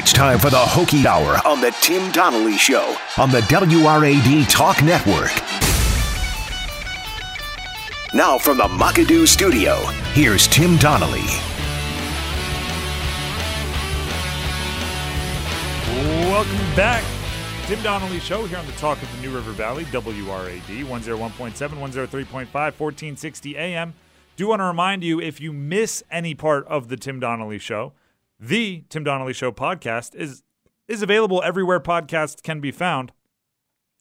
It's time for the Hokie Hour on the Tim Donnelly Show on the WRAD Talk Network. Now from the Mucadoo Studio, here's Tim Donnelly. Welcome back. Tim Donnelly Show here on the Talk of the New River Valley, WRAD 101.7, 103.5, 1460 AM. Do want to remind you if you miss any part of the Tim Donnelly Show, the Tim Donnelly Show podcast is is available everywhere podcasts can be found.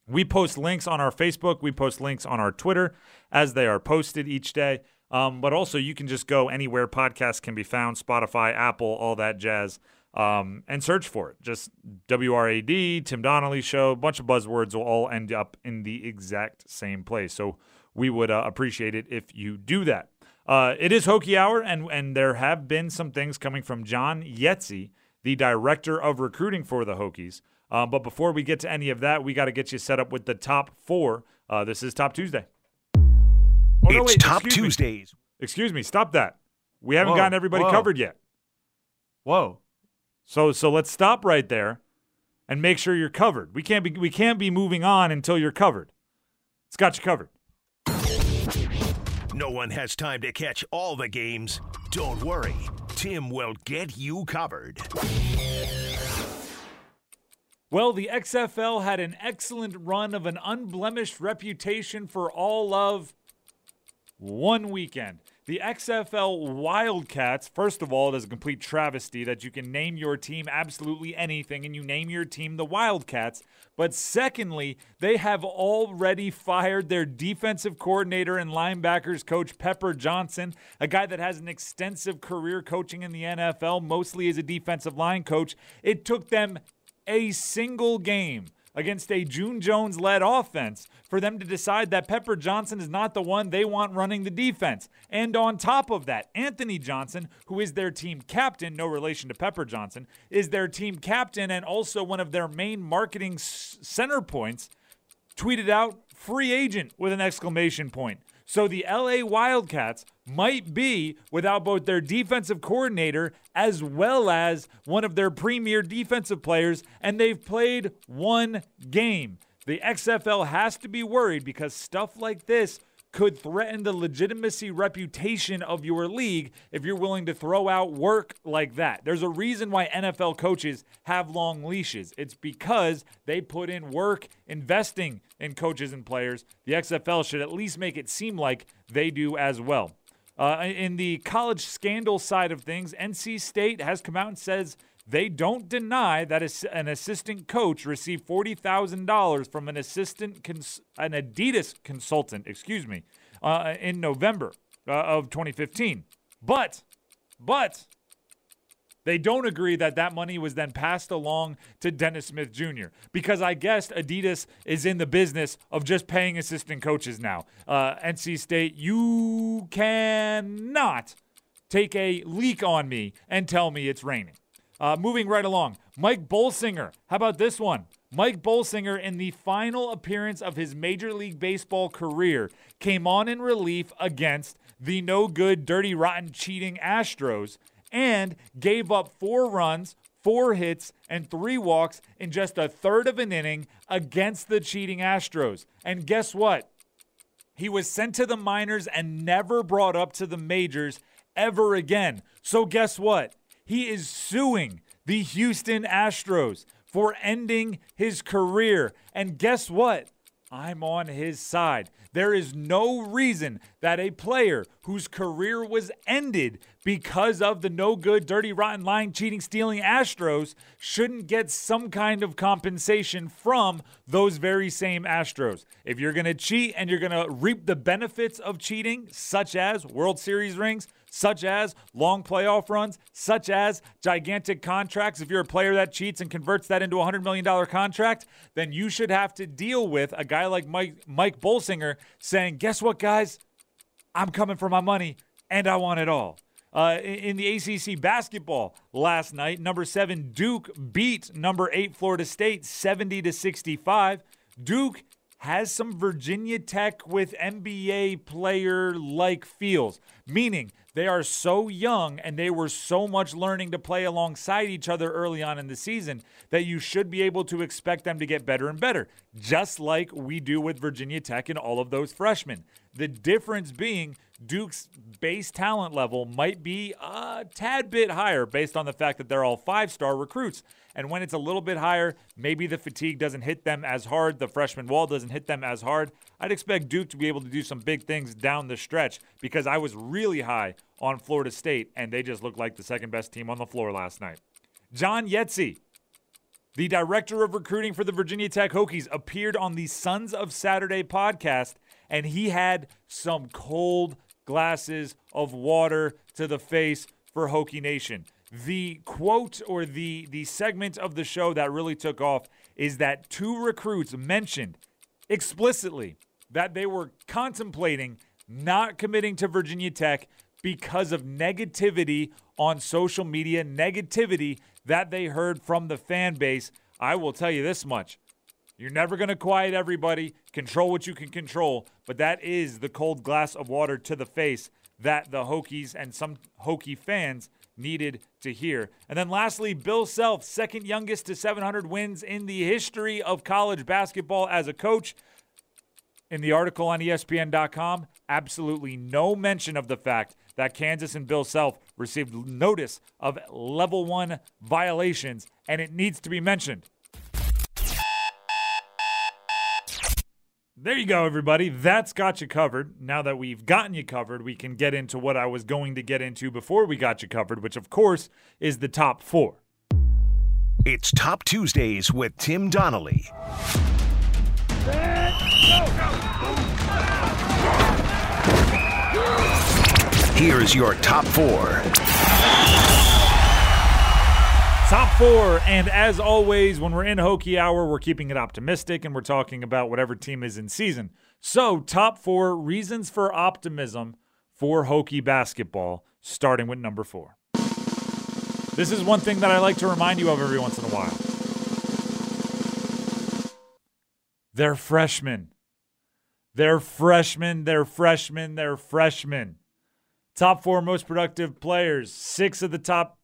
We post links on our Facebook, we post links on our Twitter as they are posted each day. Um, but also, you can just go anywhere podcasts can be found Spotify, Apple, all that jazz um, and search for it. Just WRAD, Tim Donnelly Show, a bunch of buzzwords will all end up in the exact same place. So we would uh, appreciate it if you do that. Uh, it is Hokie Hour, and, and there have been some things coming from John Iezzi, the director of recruiting for the Hokies. Uh, but before we get to any of that, we got to get you set up with the top four. Uh, this is Top Tuesday. Oh, no, it's wait, Top Tuesdays. Me. Excuse me, stop that. We haven't whoa, gotten everybody whoa. covered yet. Whoa. So so let's stop right there and make sure you're covered. We can't be we can't be moving on until you're covered. It's got you covered. No one has time to catch all the games. Don't worry. Tim will get you covered. Well, the XFL had an excellent run of an unblemished reputation for all of one weekend. The XFL Wildcats, first of all, it is a complete travesty that you can name your team absolutely anything and you name your team the Wildcats. But secondly, they have already fired their defensive coordinator and linebackers coach, Pepper Johnson, a guy that has an extensive career coaching in the NFL, mostly as a defensive line coach. It took them a single game against a June Jones led offense for them to decide that Pepper Johnson is not the one they want running the defense. And on top of that, Anthony Johnson, who is their team captain, no relation to Pepper Johnson, is their team captain and also one of their main marketing center points, tweeted out free agent with an exclamation point. So the LA Wildcats might be without both their defensive coordinator as well as one of their premier defensive players, and they've played one game. The XFL has to be worried because stuff like this could threaten the legitimacy reputation of your league if you're willing to throw out work like that. There's a reason why NFL coaches have long leashes. It's because they put in work investing in coaches and players. The XFL should at least make it seem like they do as well. Uh, in the college scandal side of things, NC State has come out and says they don't deny that an assistant coach received $40,000 from an assistant, cons- an Adidas consultant, excuse me, uh, in November uh, of 2015. But, but, they don't agree that that money was then passed along to Dennis Smith Jr. because I guess Adidas is in the business of just paying assistant coaches now. Uh, NC State, you cannot take a leak on me and tell me it's raining. Uh, moving right along, Mike Bolsinger. How about this one? Mike Bolsinger, in the final appearance of his Major League Baseball career, came on in relief against the no good, dirty, rotten, cheating Astros and gave up four runs, four hits, and three walks in just a third of an inning against the cheating Astros. And guess what? He was sent to the minors and never brought up to the majors ever again. So, guess what? He is suing the Houston Astros for ending his career. And guess what? I'm on his side. There is no reason that a player whose career was ended because of the no good, dirty, rotten, lying, cheating, stealing Astros shouldn't get some kind of compensation from those very same Astros. If you're going to cheat and you're going to reap the benefits of cheating, such as World Series rings, such as long playoff runs, such as gigantic contracts. If you're a player that cheats and converts that into a $100 million contract, then you should have to deal with a guy like Mike, Mike Bolsinger saying, Guess what, guys? I'm coming for my money and I want it all. Uh, in the ACC basketball last night, number seven Duke beat number eight Florida State 70 to 65. Duke has some Virginia Tech with NBA player like feels, meaning They are so young and they were so much learning to play alongside each other early on in the season that you should be able to expect them to get better and better, just like we do with Virginia Tech and all of those freshmen. The difference being Duke's base talent level might be a tad bit higher based on the fact that they're all five star recruits. And when it's a little bit higher, maybe the fatigue doesn't hit them as hard, the freshman wall doesn't hit them as hard. I'd expect Duke to be able to do some big things down the stretch because I was really high on Florida State, and they just looked like the second best team on the floor last night. John Iezzi, the director of recruiting for the Virginia Tech Hokies, appeared on the Sons of Saturday podcast, and he had some cold glasses of water to the face for Hokie Nation. The quote or the the segment of the show that really took off is that two recruits mentioned explicitly that they were contemplating not committing to Virginia Tech because of negativity on social media, negativity that they heard from the fan base. I will tell you this much. You're never going to quiet everybody, control what you can control, but that is the cold glass of water to the face that the Hokies and some Hokie fans needed to hear. And then lastly, Bill Self, second youngest to 700 wins in the history of college basketball as a coach. In the article on ESPN.com, absolutely no mention of the fact that Kansas and Bill Self received notice of level one violations, and it needs to be mentioned. There you go, everybody. That's got you covered. Now that we've gotten you covered, we can get into what I was going to get into before we got you covered, which, of course, is the top four. It's Top Tuesdays with Tim Donnelly. Here's your top four. Top four. And as always, when we're in Hokie Hour, we're keeping it optimistic and we're talking about whatever team is in season. So, top four reasons for optimism for Hokie basketball, starting with number four. This is one thing that I like to remind you of every once in a while. They're freshmen. They're freshmen. They're freshmen. They're freshmen. Top four most productive players. Six of the top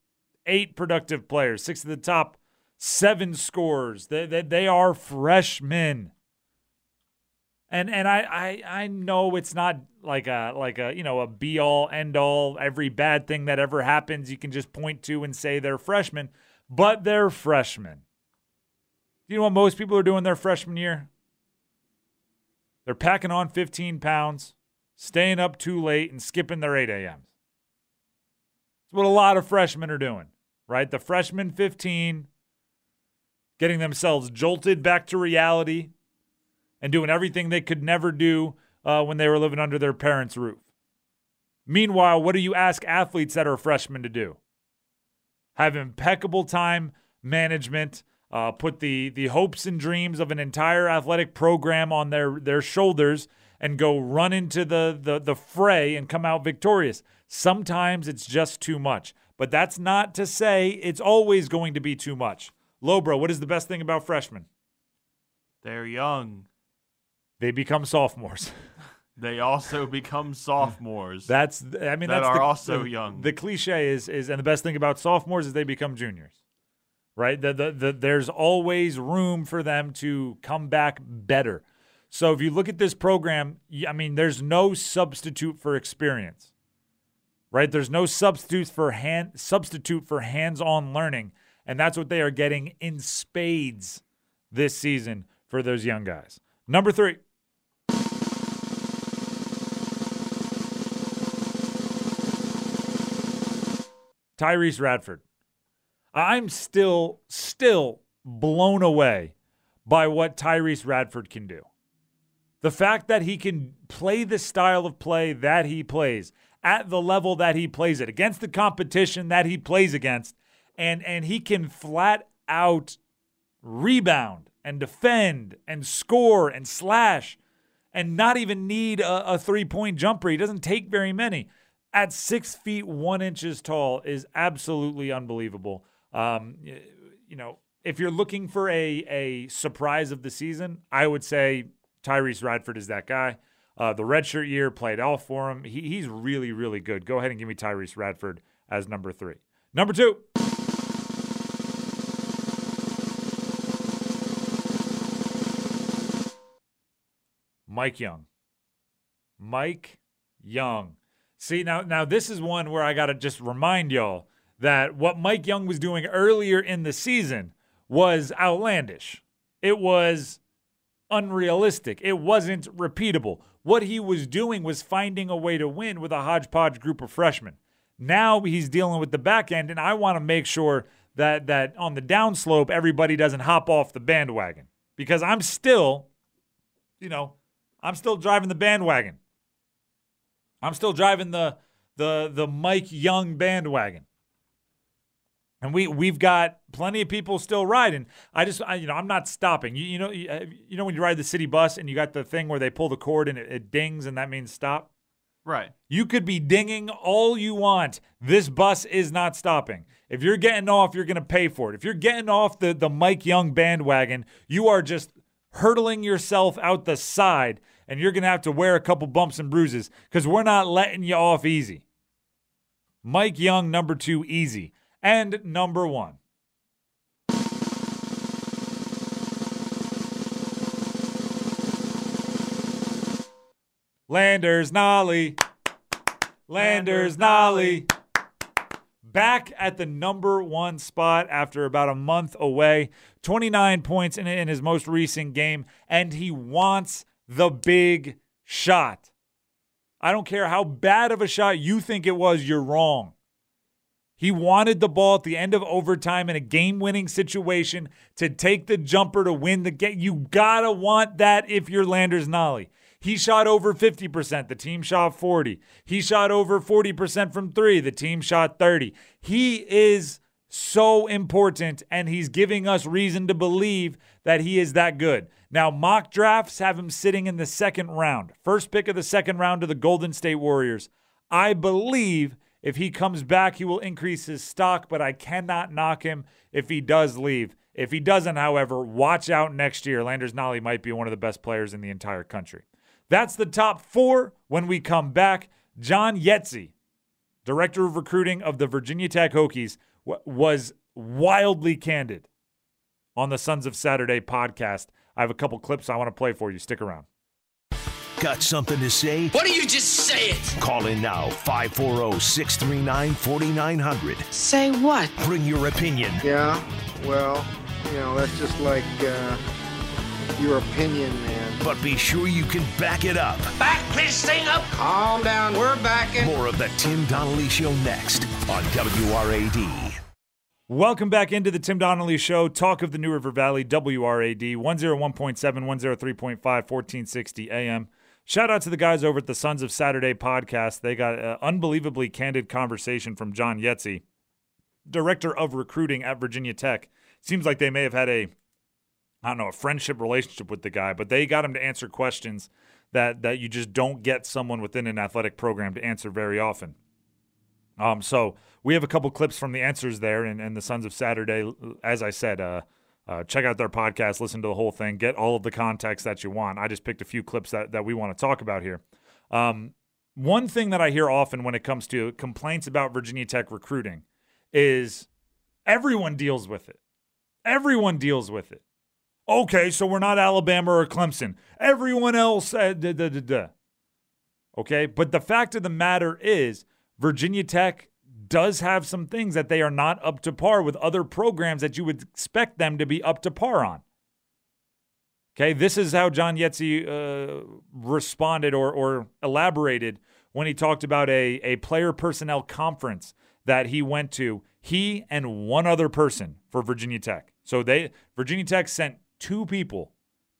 eight productive players, six of the top seven scorers. They, they, they are freshmen. And and I, I I know it's not like a like a you know a be all end all every bad thing that ever happens you can just point to and say they're freshmen, but they're freshmen. You know what most people are doing their freshman year? They're packing on 15 pounds, staying up too late, and skipping their 8 a.m.s. That's what a lot of freshmen are doing right? The freshman 15 getting themselves jolted back to reality and doing everything they could never do uh, when they were living under their parents' roof. Meanwhile, what do you ask athletes that are freshmen to do? Have impeccable time management, uh, put the the hopes and dreams of an entire athletic program on their their shoulders, and go run into the the the fray and come out victorious. Sometimes it's just too much. But that's not to say it's always going to be too much. Lobro, what is the best thing about freshmen? They're young. They become sophomores. They also become sophomores. that's I mean that that's are the, also the, young. The cliche is is and the best thing about sophomores is they become juniors. Right? The, the, the, there's always room for them to come back better. So if you look at this program, I mean, there's no substitute for experience right? There's no substitutes for hand substitute for hands-on learning, and that's what they are getting in spades this season for those young guys. Number 3. Tyrece Radford. I'm still still blown away by what Tyrece Radford can do. The fact that he can play the style of play that he plays at the level that he plays it, against the competition that he plays against, and and he can flat out rebound and defend and score and slash and not even need a, a three point jumper. He doesn't take very many. At six feet one inches tall is absolutely unbelievable. Um, you know, if you're looking for a a surprise of the season, I would say Tyrece Radford is that guy. Uh, the redshirt year played all for him. He, he's really, really good. Go ahead and give me Tyrece Radford as number three. Number two. Mike Young. Mike Young. See now now this is one where I got to just remind y'all that what Mike Young was doing earlier in the season was outlandish. It was unrealistic. It wasn't repeatable. What he was doing was finding a way to win with a hodgepodge group of freshmen. Now he's dealing with the back end and I want to make sure that that on the downslope everybody doesn't hop off the bandwagon because I'm still you know, I'm still driving the bandwagon. I'm still driving the the the Mike Young bandwagon. And we we've got plenty of people still riding. I just I, you know I'm not stopping. You you know you, uh, you, know when you ride the city bus and you got the thing where they pull the cord and it, it dings and that means stop. Right. You could be dinging all you want. This bus is not stopping. If you're getting off, you're going to pay for it. If you're getting off the the Mike Young bandwagon, you are just hurtling yourself out the side and you're going to have to wear a couple bumps and bruises because we're not letting you off easy. Mike Young, number two, easy. And number one. Landers Nolley. Landers Nolley. Back at the number one spot after about a month away. 29 points in, in his most recent game. And he wants the big shot. I don't care how bad of a shot you think it was, you're wrong. He wanted the ball at the end of overtime in a game winning situation to take the jumper to win the game. You gotta want that if you're Landers Nolley. He shot over 50%. The team shot 40. He shot over 40% from three. The team shot 30. He is so important, and he's giving us reason to believe that he is that good. Now, mock drafts have him sitting in the second round, first pick of the second round to the Golden State Warriors. I believe if he comes back, he will increase his stock, but I cannot knock him if he does leave. If he doesn't, however, watch out next year. Landers Nolley might be one of the best players in the entire country. That's the top four when we come back. John Iezzi, director of recruiting of the Virginia Tech Hokies, was wildly candid on the Sons of Saturday podcast I have a couple clips I want to play for you. Stick around. Got something to say? Why don't you just say it? Call in now 540 639 4900. Say what? Bring your opinion. Yeah, well, you know, that's just like uh, your opinion, man. But be sure you can back it up. Back this thing up. Calm down, we're backing. More of the Tim Donnelly Show next on WRAD. Welcome back into the Tim Donnelly Show. Talk of the New River Valley, WRAD, 101.7, 103.5, 1460 AM. Shout out to the guys over at the Sons of Saturday podcast. They got an unbelievably candid conversation from John Iezzi, director of recruiting at Virginia Tech. Seems like they may have had a, I don't know, a friendship relationship with the guy, but they got him to answer questions that that you just don't get someone within an athletic program to answer very often. Um, so we have a couple clips from the answers there and, and the Sons of Saturday. As I said, uh, uh, check out their podcast, listen to the whole thing, get all of the context that you want. I just picked a few clips that, that we want to talk about here. Um, one thing that I hear often when it comes to complaints about Virginia Tech recruiting is everyone deals with it. Everyone deals with it. Okay, so we're not Alabama or Clemson. Everyone else, uh, da, da, da, okay. But the fact of the matter is, Virginia Tech does have some things that they are not up to par with other programs that you would expect them to be up to par on. Okay, this is how John Iezzi uh, responded or, or elaborated when he talked about a, a player personnel conference that he went to, he and one other person for Virginia Tech. So they Virginia Tech sent two people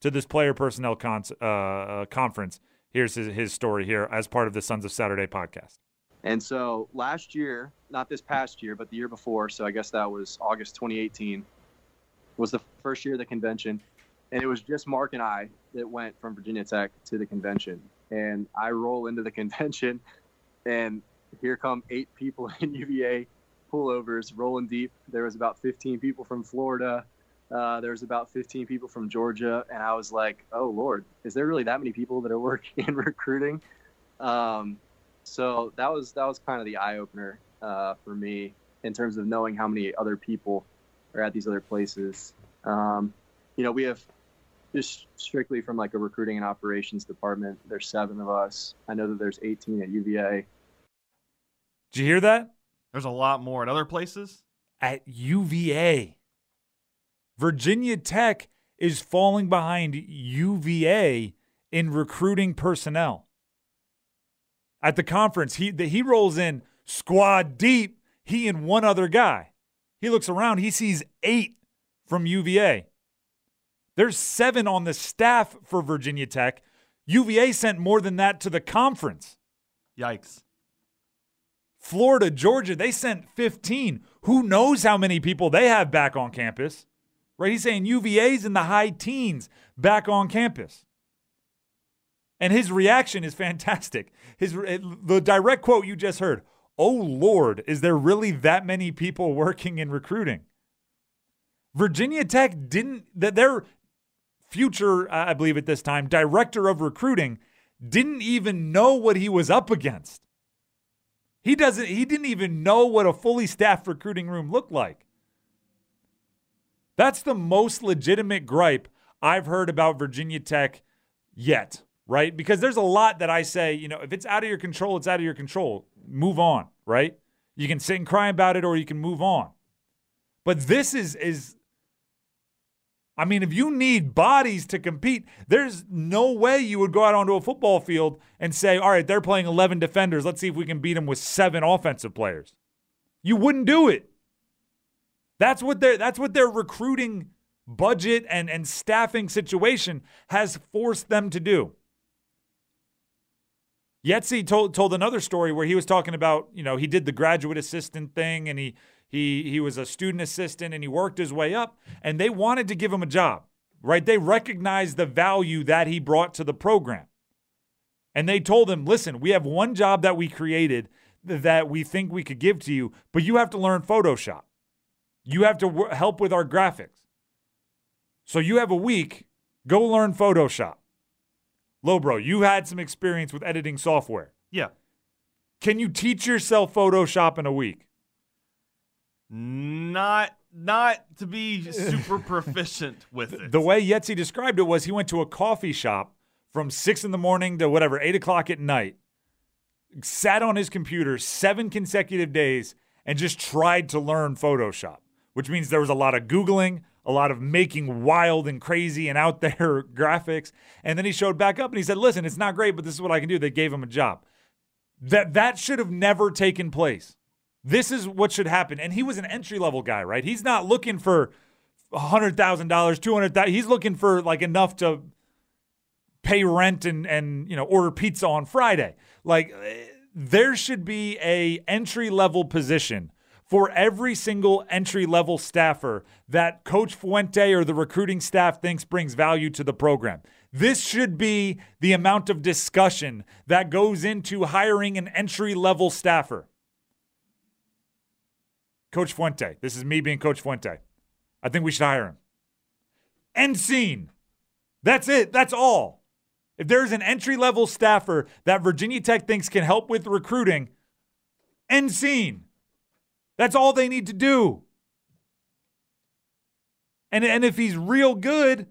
to this player personnel con- uh, uh, conference. Here's his, his story here as part of the Sons of Saturday podcast. And so last year, not this past year, but the year before, so I guess that was August 2018, was the first year of the convention. And it was just Mark and I that went from Virginia Tech to the convention. And I roll into the convention, and here come eight people in UVA pullovers rolling deep. There was about 15 people from Florida, Uh, there was about 15 people from Georgia, and I was like, "Oh Lord, is there really that many people that are working in recruiting?" Um, so that was that was kind of the eye opener uh, for me in terms of knowing how many other people are at these other places. Um, you know, we have just strictly from like a recruiting and operations department. There's seven of us. I know that there's 18 at UVA. Did you hear that? There's a lot more at other places. At UVA. Virginia Tech is falling behind UVA in recruiting personnel. At the conference, he he rolls in squad deep, he and one other guy. He looks around, he sees 8 from UVA. There's 7 on the staff for Virginia Tech. UVA sent more than that to the conference. Yikes. Florida, Georgia, they sent 15. Who knows how many people they have back on campus? Right? He's saying UVA's in the high teens back on campus. And his reaction is fantastic. His uh, the direct quote you just heard, "Oh lord, is there really that many people working in recruiting?" Virginia Tech didn't that their future, I believe at this time, director of recruiting didn't even know what he was up against. He doesn't he didn't even know what a fully staffed recruiting room looked like. That's the most legitimate gripe I've heard about Virginia Tech yet, right? Because there's a lot that I say, you know, if it's out of your control, it's out of your control. Move on, right? You can sit and cry about it or you can move on. But this is is I mean, if you need bodies to compete, there's no way you would go out onto a football field and say, all right, they're playing 11 defenders. Let's see if we can beat them with seven offensive players. You wouldn't do it. That's what their that's what their recruiting budget and, and staffing situation has forced them to do. Iezzi told told another story where he was talking about, you know, he did the graduate assistant thing and he he he was a student assistant and he worked his way up and they wanted to give him a job. Right? They recognized the value that he brought to the program. And they told him, "Listen, we have one job that we created that we think we could give to you, but you have to learn Photoshop. You have to w- help with our graphics. So you have a week, go learn Photoshop." Lobro, you had some experience with editing software. Yeah. Can you teach yourself Photoshop in a week? Not not to be super proficient with it. The way Iezzi described it was he went to a coffee shop from six in the morning to whatever, eight o'clock at night, sat on his computer seven consecutive days, and just tried to learn Photoshop, which means there was a lot of Googling, a lot of making wild and crazy and out there graphics. And then he showed back up and he said, Listen, it's not great, but this is what I can do. They gave him a job. That that should have never taken place. This is what should happen. And he was an entry level guy, right? He's not looking for hundred thousand dollars, two hundred thousand. He's looking for like enough to pay rent and and you know order pizza on Friday. Like eh, there should be a entry level position for every single entry level staffer that Coach Fuente or the recruiting staff thinks brings value to the program. This should be the amount of discussion that goes into hiring an entry level staffer. Coach Fuente. This is me being Coach Fuente. I think we should hire him. End scene. That's it. That's all. If there's an entry level staffer that Virginia Tech thinks can help with recruiting, end scene. That's all they need to do. And, and if he's real good,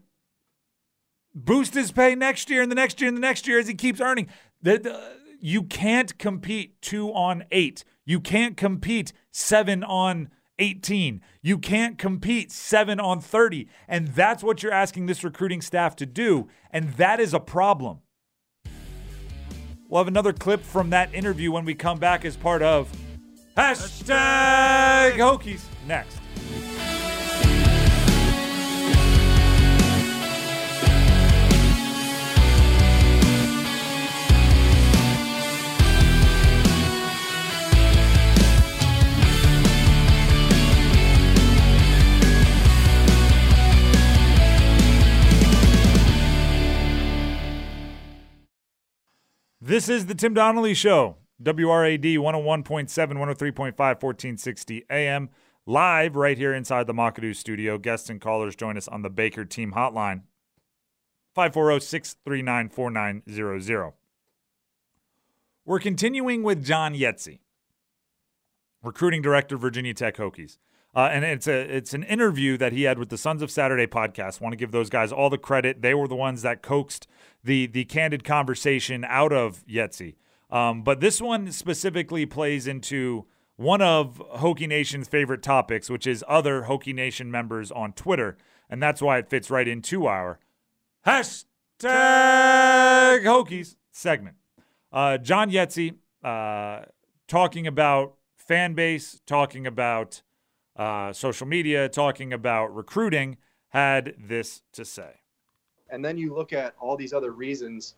boost his pay next year and the next year and the next year as he keeps earning. The, the, you can't compete two on eight. You can't compete seven on 18. You can't compete seven on 30. And that's what you're asking this recruiting staff to do. And that is a problem. We'll have another clip from that interview when we come back as part of Hashtag Hokies next. This is the Tim Donnelly Show. WRAD 101.7, 103.5, 1460 AM. live right here inside the Makadu studio. Guests and callers join us on the Baker Team Hotline 540 639 4900. We're continuing with John Iezzi, recruiting director, Virginia Tech Hokies. Uh, and it's a it's an interview that he had with the Sons of Saturday podcast. Want to give those guys all the credit. They were the ones that coaxed the the candid conversation out of Iezzi. Um, but this one specifically plays into one of Hokie Nation's favorite topics, which is other Hokie Nation members on Twitter, and that's why it fits right into our hashtag Hokies segment. Uh, John Iezzi uh, talking about fan base, talking about uh, social media, talking about recruiting, had this to say. And then you look at all these other reasons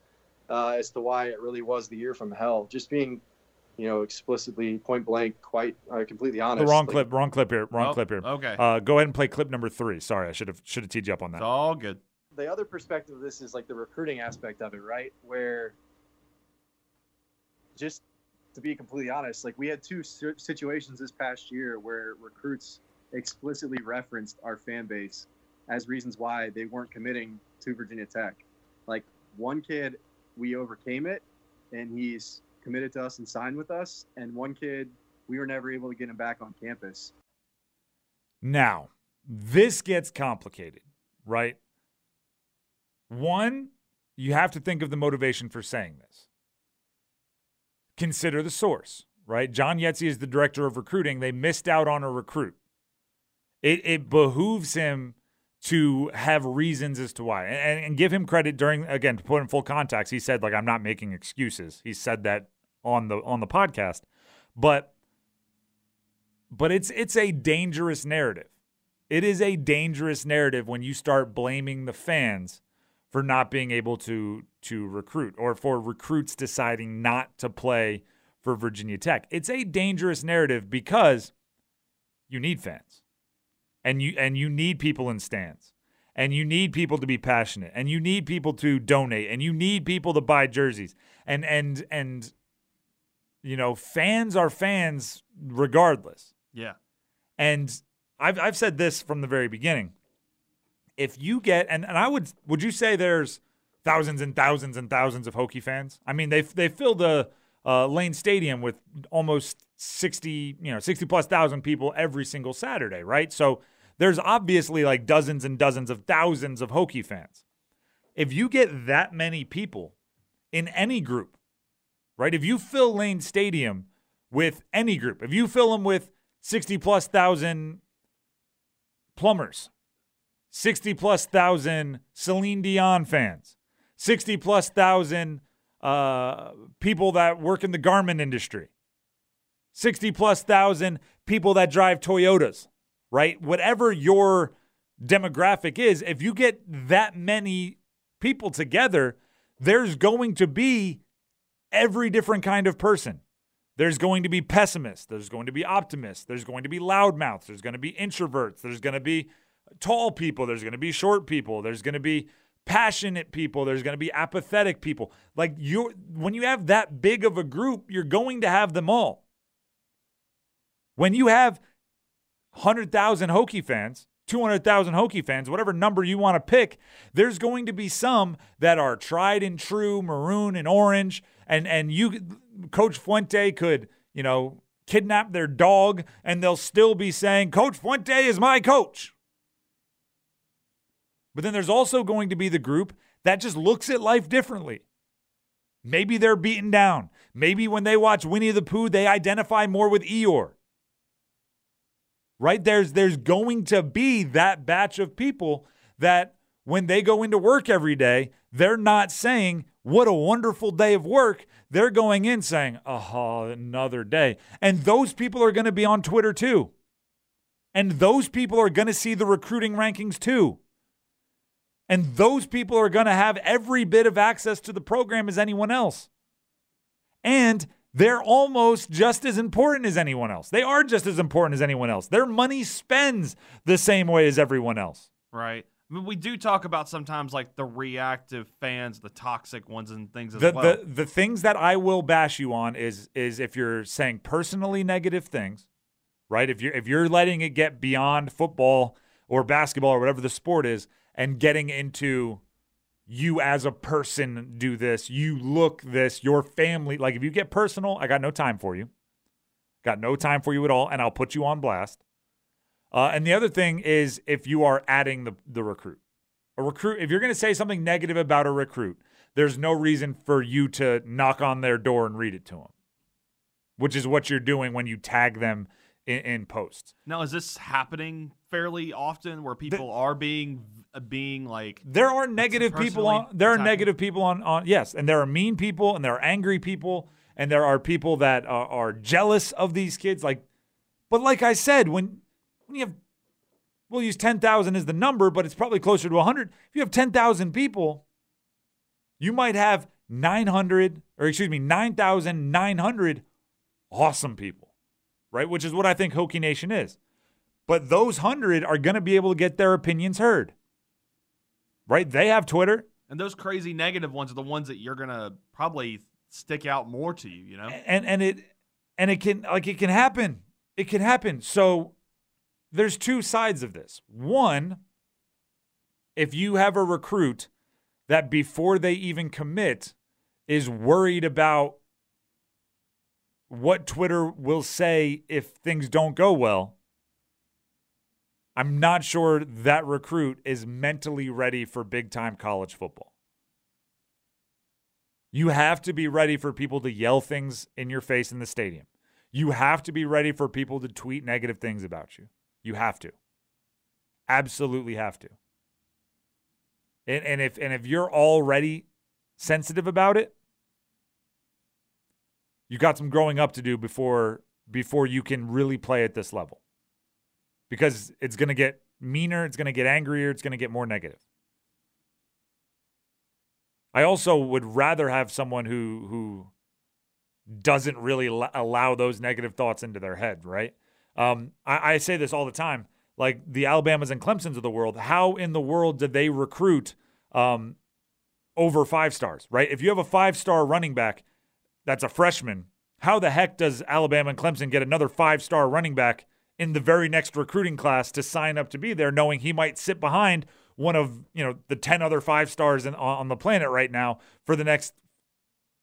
uh, as to why it really was the year from hell. Just being, you know, explicitly point blank, quite uh, completely honest. The wrong like, clip, wrong clip here, wrong Oh, clip here. okay. Uh, go ahead and play clip number three. Sorry, I should have should have teed you up on that. It's all good. The other perspective of this is like the recruiting aspect of it, right? Where just to be completely honest, like we had two situations this past year where recruits explicitly referenced our fan base as reasons why they weren't committing to Virginia Tech. Like one kid, we overcame it, and he's committed to us and signed with us, and one kid, we were never able to get him back on campus. Now, this gets complicated, right? One, you have to think of the motivation for saying this. Consider the source, right? John Iezzi is the director of recruiting. They missed out on a recruit. It, it behooves him to have reasons as to why and, and give him credit during again to put in full context he said like i'm not making excuses he said that on the on the podcast but but it's it's a dangerous narrative it is a dangerous narrative when you start blaming the fans for not being able to to recruit or for recruits deciding not to play for Virginia Tech. It's a dangerous narrative because you need fans. And you and you need people in stands. And you need people to be passionate. And you need people to donate. And you need people to buy jerseys. And and and you know, fans are fans regardless. Yeah. And I've I've said this from the very beginning. If you get and, and I would would you say there's thousands and thousands and thousands of Hokie fans? I mean they they filled the uh, Lane Stadium with almost sixty you know sixty plus thousand people every single Saturday, right? So there's obviously like dozens and dozens of thousands of Hokie fans. If you get that many people in any group, right? If you fill Lane Stadium with any group, if you fill them with 60 plus thousand plumbers, 60 plus thousand Celine Dion fans, 60 plus thousand uh, people that work in the garment industry, 60 plus thousand people that drive Toyotas, right? Whatever your demographic is, if you get that many people together, there's going to be every different kind of person. There's going to be pessimists. There's going to be optimists. There's going to be loudmouths. There's going to be introverts. There's going to be tall people. There's going to be short people. There's going to be passionate people. There's going to be apathetic people. Like you when you have that big of a group, you're going to have them all. When you have 100,000 Hokie fans, 200,000 Hokie fans, whatever number you want to pick, there's going to be some that are tried and true, maroon and orange, and and you Coach Fuente could, you know, kidnap their dog and they'll still be saying Coach Fuente is my coach. But then there's also going to be the group that just looks at life differently. Maybe they're beaten down. Maybe when they watch Winnie the Pooh, they identify more with Eeyore. Right? There's there's going to be that batch of people that when they go into work every day, they're not saying, What a wonderful day of work. They're going in saying, Oh, another day. And those people are going to be on Twitter too. And those people are going to see the recruiting rankings too. And those people are going to have every bit of access to the program as anyone else. And they're almost just as important as anyone else. They are just as important as anyone else. Their money spends the same way as everyone else. Right. I mean, we do talk about sometimes like the reactive fans, the toxic ones, and things as The, well. the the things that I will bash you on is is if you're saying personally negative things, right? If you're if you're letting it get beyond football or basketball or whatever the sport is and getting into you as a person do this, you look this, your family, like if you get personal, I got no time for you. Got no time for you at all, and I'll put you on blast. Uh, and the other thing is if you are adding the, the recruit. A recruit, if you're going to say something negative about a recruit, there's no reason for you to knock on their door and read it to them, which is what you're doing when you tag them in, in posts. Now, is this happening fairly often where people are being being like There are negative people on there are negative people on on yes, and there are mean people and there are angry people and there are people that are, are jealous of these kids like but like I said when when you have we'll use 10,000 as the number but it's probably closer to 100 if you have 10,000 people you might have 900 or excuse me 9,900 awesome people right? Which is what I think Hokie Nation is. But those 100 are going to be able to get their opinions heard right? They have Twitter. And those crazy negative ones are the ones that you're gonna probably stick out more to you. You know, and and it and it can like it can happen. It can happen. So there's two sides of this. One if you have a recruit that before they even commit is worried about what twitter will say if things don't go well i'm not sure that recruit is mentally ready for big time college football you have to be ready for people to yell things in your face in the stadium. You have to be ready for people to tweet negative things about you. You have to. Absolutely have to. And, and if and if you're already sensitive about it, you got some growing up to do before before you can really play at this level. Because it's going to get meaner, it's going to get angrier, it's going to get more negative. I also would rather have someone who who doesn't really al- allow those negative thoughts into their head, right? Um, I, I say this all the time, like the Alabamas and Clemsons of the world. How in the world did they recruit um, over five stars, right? If you have a five star running back that's a freshman, how the heck does Alabama and Clemson get another five star running back in the very next recruiting class to sign up to be there, knowing he might sit behind one of you know the 10 other five stars in, on the planet right now for the next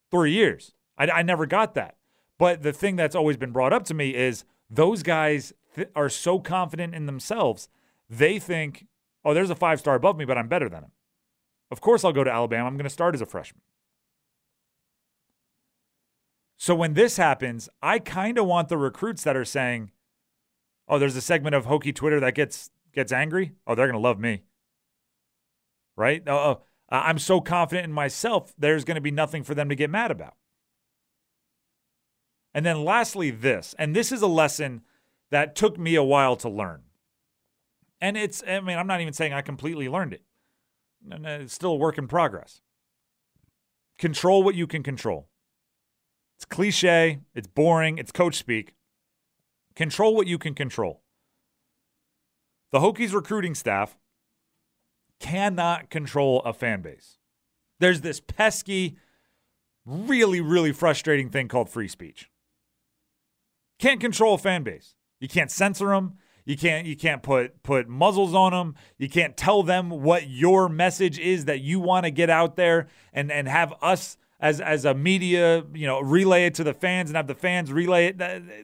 three years. I, I never got that. But the thing that's always been brought up to me is those guys th- are so confident in themselves they think oh there's a five star above me but i'm better than him. Of course i'll go to alabama. I'm going to start as a freshman. So when this happens i kind of want the recruits that are saying oh there's a segment of Hokie twitter that gets gets angry oh they're to love me right? Oh, oh, I'm so confident in myself, there's to be nothing for them to get mad about. And then lastly, this, and this is a lesson that took me a while to learn. And it's, I mean, I'm not even saying I completely learned it, it's still a work in progress. Control what you can control. It's cliche, it's boring, it's coach speak. Control what you can control. The Hokies recruiting staff cannot control a fan base. There's this pesky, really, really frustrating thing called free speech. Can't control a fan base. You can't censor them. You can't you can't put put muzzles on them. You can't tell them what your message is that you want to get out there and and have us as as a media, you know, relay it to the fans and have the fans relay it.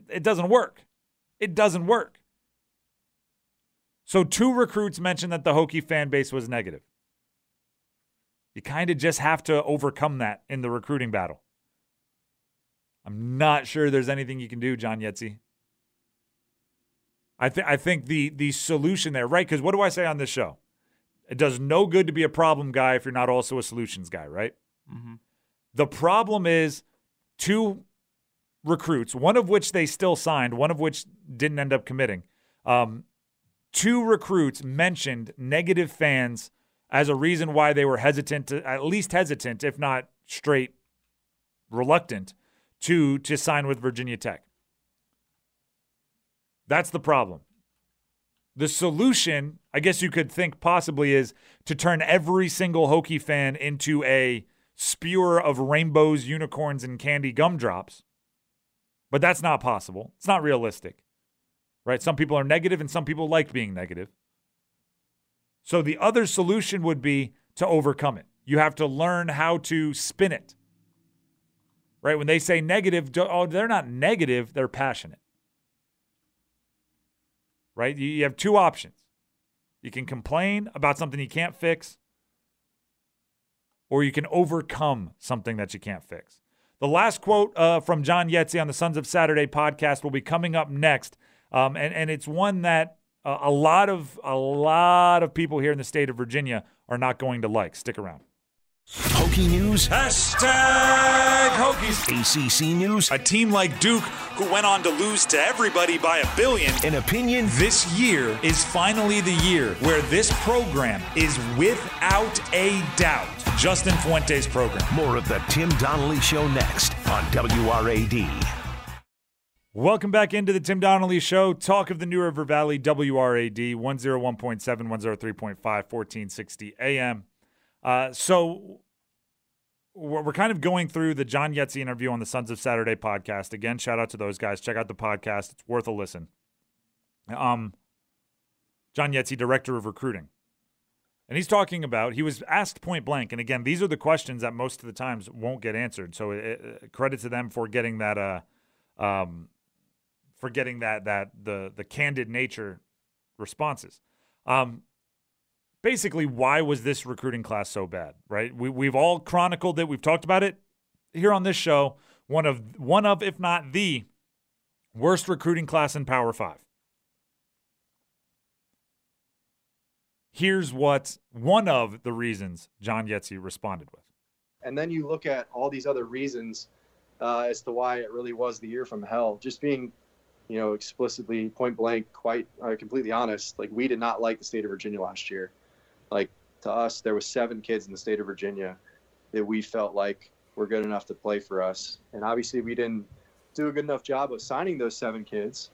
It doesn't work. It doesn't work. So two recruits mentioned that the Hokie fan base was negative. You kind of just have to overcome that in the recruiting battle. I'm not sure there's anything you can do, John Iezzi. I, th- I think the the solution there, right? Because what do I say on this show? It does no good to be a problem guy if you're not also a solutions guy, right? Mm-hmm. The problem is two recruits, one of which they still signed, one of which didn't end up committing. Um, two recruits mentioned negative fans as a reason why they were hesitant to at least hesitant, if not straight reluctant, to to sign with Virginia Tech. That's the problem. The solution, I guess you could think possibly, is to turn every single Hokie fan into a spewer of rainbows, unicorns, and candy gumdrops. But that's not possible. It's not realistic right? Some people are negative and some people like being negative. So the other solution would be to overcome it. You have to learn how to spin it. Right? When they say negative, oh, they're not negative, they're passionate. Right? You have two options. You can complain about something you can't fix, or you can overcome something that you can't fix. The last quote uh, from John Iezzi on the Sons of Saturday podcast will be coming up next, um, and and it's one that uh, a lot of a lot of people here in the state of Virginia are not going to like. Stick around. Hokie News. Hashtag Hokies. ACC News. A team like Duke, who went on to lose to everybody by a billion. An opinion. This year is finally the year where this program is without a doubt Justin Fuente's program. More of the Tim Donnelly Show next on WRAD. Welcome back into the Tim Donnelly Show. Talk of the New River Valley, WRAD 101.7, 103.5, 1460 AM. Uh, so we're kind of going through the John Iezzi interview on the Sons of Saturday podcast. Again, shout out to those guys. Check out the podcast; it's worth a listen. Um, John Iezzi, director of recruiting, and he's talking about he was asked point blank. And again, these are the questions that most of the times won't get answered. So it, it, credit to them for getting that. Uh, um, for getting that that the the candid nature responses. Um, basically why was this recruiting class so bad, right? We, we've all chronicled it. We've talked about it here on this show. One of one of, if not the worst recruiting class in Power Five. Here's what one of the reasons John Iezzi responded with. And then you look at all these other reasons uh, as to why it really was the year from hell. Just being, you know, explicitly point blank, quite uh, completely honest. Like we did not like the state of Virginia last year like to us, there was seven kids in the state of Virginia that we felt like were good enough to play for us, and obviously we didn't do a good enough job of signing those seven kids.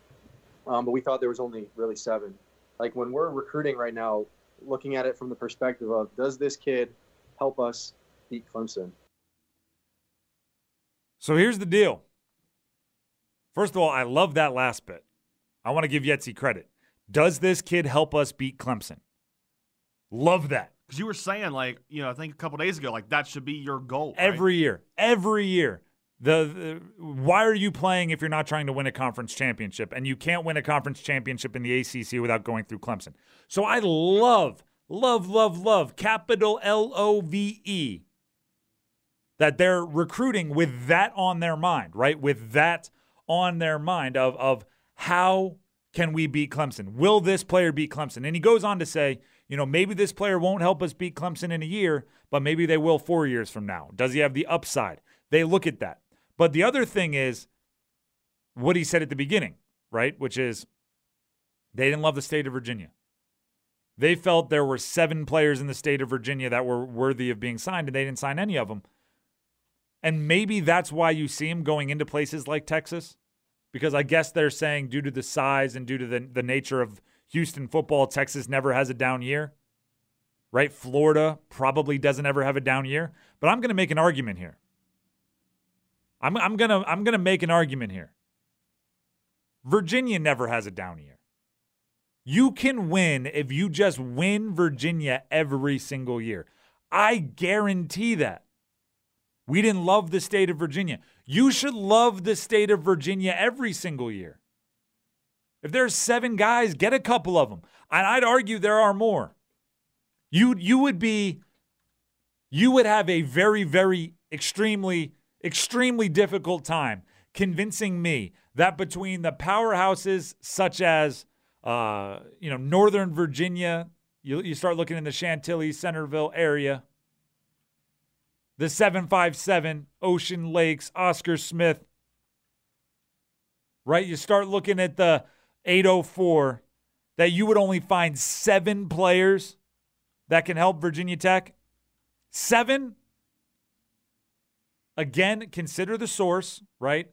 Um, but we thought there was only really seven. Like when we're recruiting right now, looking at it from the perspective of does this kid help us beat Clemson? So here's the deal. First of all, I love that last bit. I want to give Iezzi credit. Does this kid help us beat Clemson? Love that. Because you were saying, like, you know, I think a couple days ago, like that should be your goal. Right? Every year. Every year. The, the, why are you playing if you're not trying to win a conference championship and you can't win a conference championship in the ACC without going through Clemson? So I love love love love capital L O V E that they're recruiting with that on their mind, right? With that on their mind of of how can we beat Clemson? Will this player beat Clemson? And he goes on to say, you know, maybe this player won't help us beat Clemson in a year, but maybe they will four years from now. Does he have the upside? They look at that. But the other thing is what he said at the beginning, right? Which is they didn't love the state of Virginia. They felt there were seven players in the state of Virginia that were worthy of being signed, and they didn't sign any of them. And maybe that's why you see him going into places like Texas, because I guess they're saying due to the size and due to the, the nature of Houston football, Texas never has a down year, right? Florida probably doesn't ever have a down year. But I'm going to make an argument here. I'm, I'm going to I'm going to make an argument here. Virginia never has a down year. You can win if you just win Virginia every single year. I guarantee that. We didn't love the state of Virginia. You should love the state of Virginia every single year. If there's seven guys, get a couple of them. And I'd argue there are more. You you would be you would have a very very extremely extremely difficult time convincing me that between the powerhouses such as uh, you know Northern Virginia, you you start looking in the Chantilly Centerville area, the 757, Ocean Lakes, Oscar Smith, right? You start looking at the 804 that you would only find seven players that can help Virginia Tech? Seven? Again, consider the source, right?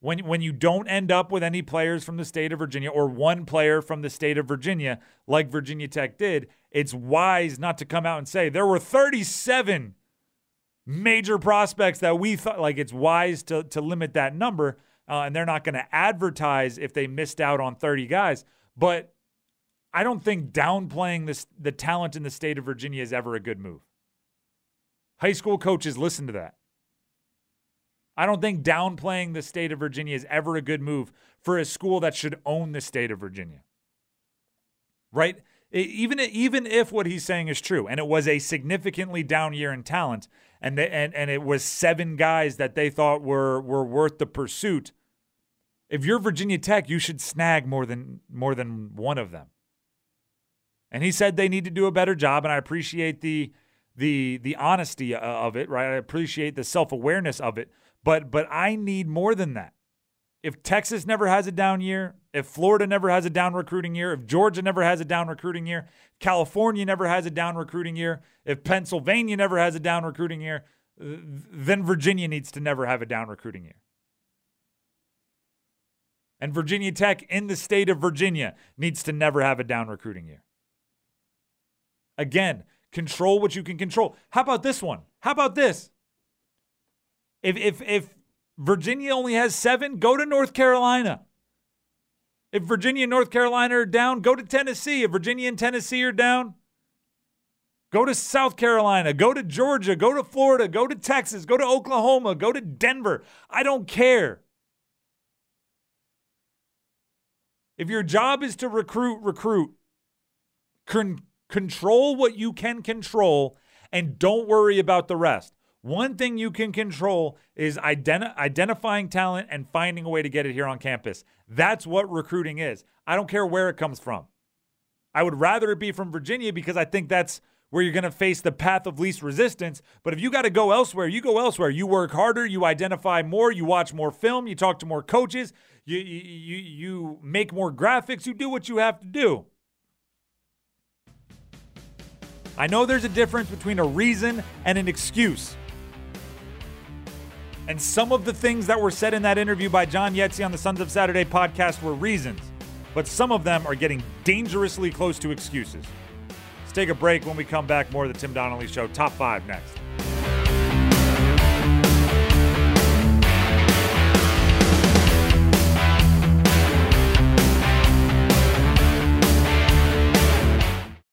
When, when you don't end up with any players from the state of Virginia or one player from the state of Virginia, like Virginia Tech did, it's wise not to come out and say there were 37 major prospects that we thought like it's wise to, to limit that number uh, and they're not going to advertise if they missed out on 30 guys. But I don't think downplaying this, the talent in the state of Virginia is ever a good move. High school coaches listen to that. I don't think downplaying the state of Virginia is ever a good move for a school that should own the state of Virginia. Right? Even even if what he's saying is true, and it was a significantly down year in talent, and they, and and it was seven guys that they thought were were worth the pursuit. If you're Virginia Tech, you should snag more than more than one of them. And he said they need to do a better job, and I appreciate the the the honesty uh, of it, right? I appreciate the self awareness of it, but but I need more than that. If Texas never has a down year, if Florida never has a down recruiting year, if Georgia never has a down recruiting year, California never has a down recruiting year, if Pennsylvania never has a down recruiting year, then Virginia needs to never have a down recruiting year. And Virginia Tech in the state of Virginia needs to never have a down recruiting year. Again, control what you can control. How about this one? How about this? If if if Virginia only has seven, go to North Carolina. If Virginia and North Carolina are down, go to Tennessee. If Virginia and Tennessee are down, go to South Carolina, go to Georgia, go to Florida, go to Texas, go to Oklahoma, go to Denver. I don't care. If your job is to recruit, recruit. Con- control what you can control and don't worry about the rest. One thing you can control is identi- identifying talent and finding a way to get it here on campus. That's what recruiting is. I don't care where it comes from. I would rather it be from Virginia because I think that's where you're going to face the path of least resistance. But if you got to go elsewhere, you go elsewhere. You work harder, you identify more, you watch more film, you talk to more coaches, you you you make more graphics, you do what you have to do. I know there's a difference between a reason and an excuse. And some of the things that were said in that interview by John Iezzi on the Sons of Saturday podcast were reasons, but some of them are getting dangerously close to excuses. Let's take a break when we come back. More of the Tim Donnelly Show. Top five next.